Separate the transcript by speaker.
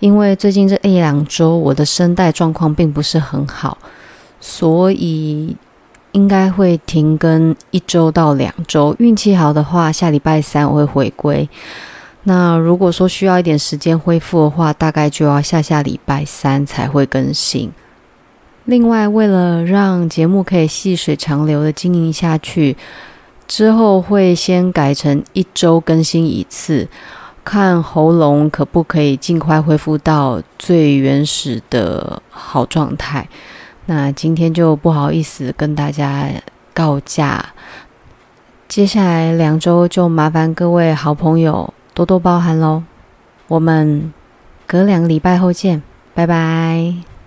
Speaker 1: 因为最近这一两周我的声带状况并不是很好，所以应该会停更一周到两周。运气好的话，下礼拜三我会回归。那如果说需要一点时间恢复的话，大概就要下下礼拜三才会更新。另外，为了让节目可以细水长流的经营下去，之后会先改成一周更新一次，看喉咙可不可以尽快恢复到最原始的好状态。那今天就不好意思跟大家告假，接下来两周就麻烦各位好朋友多多包涵喽。我们隔两个礼拜后见，拜拜。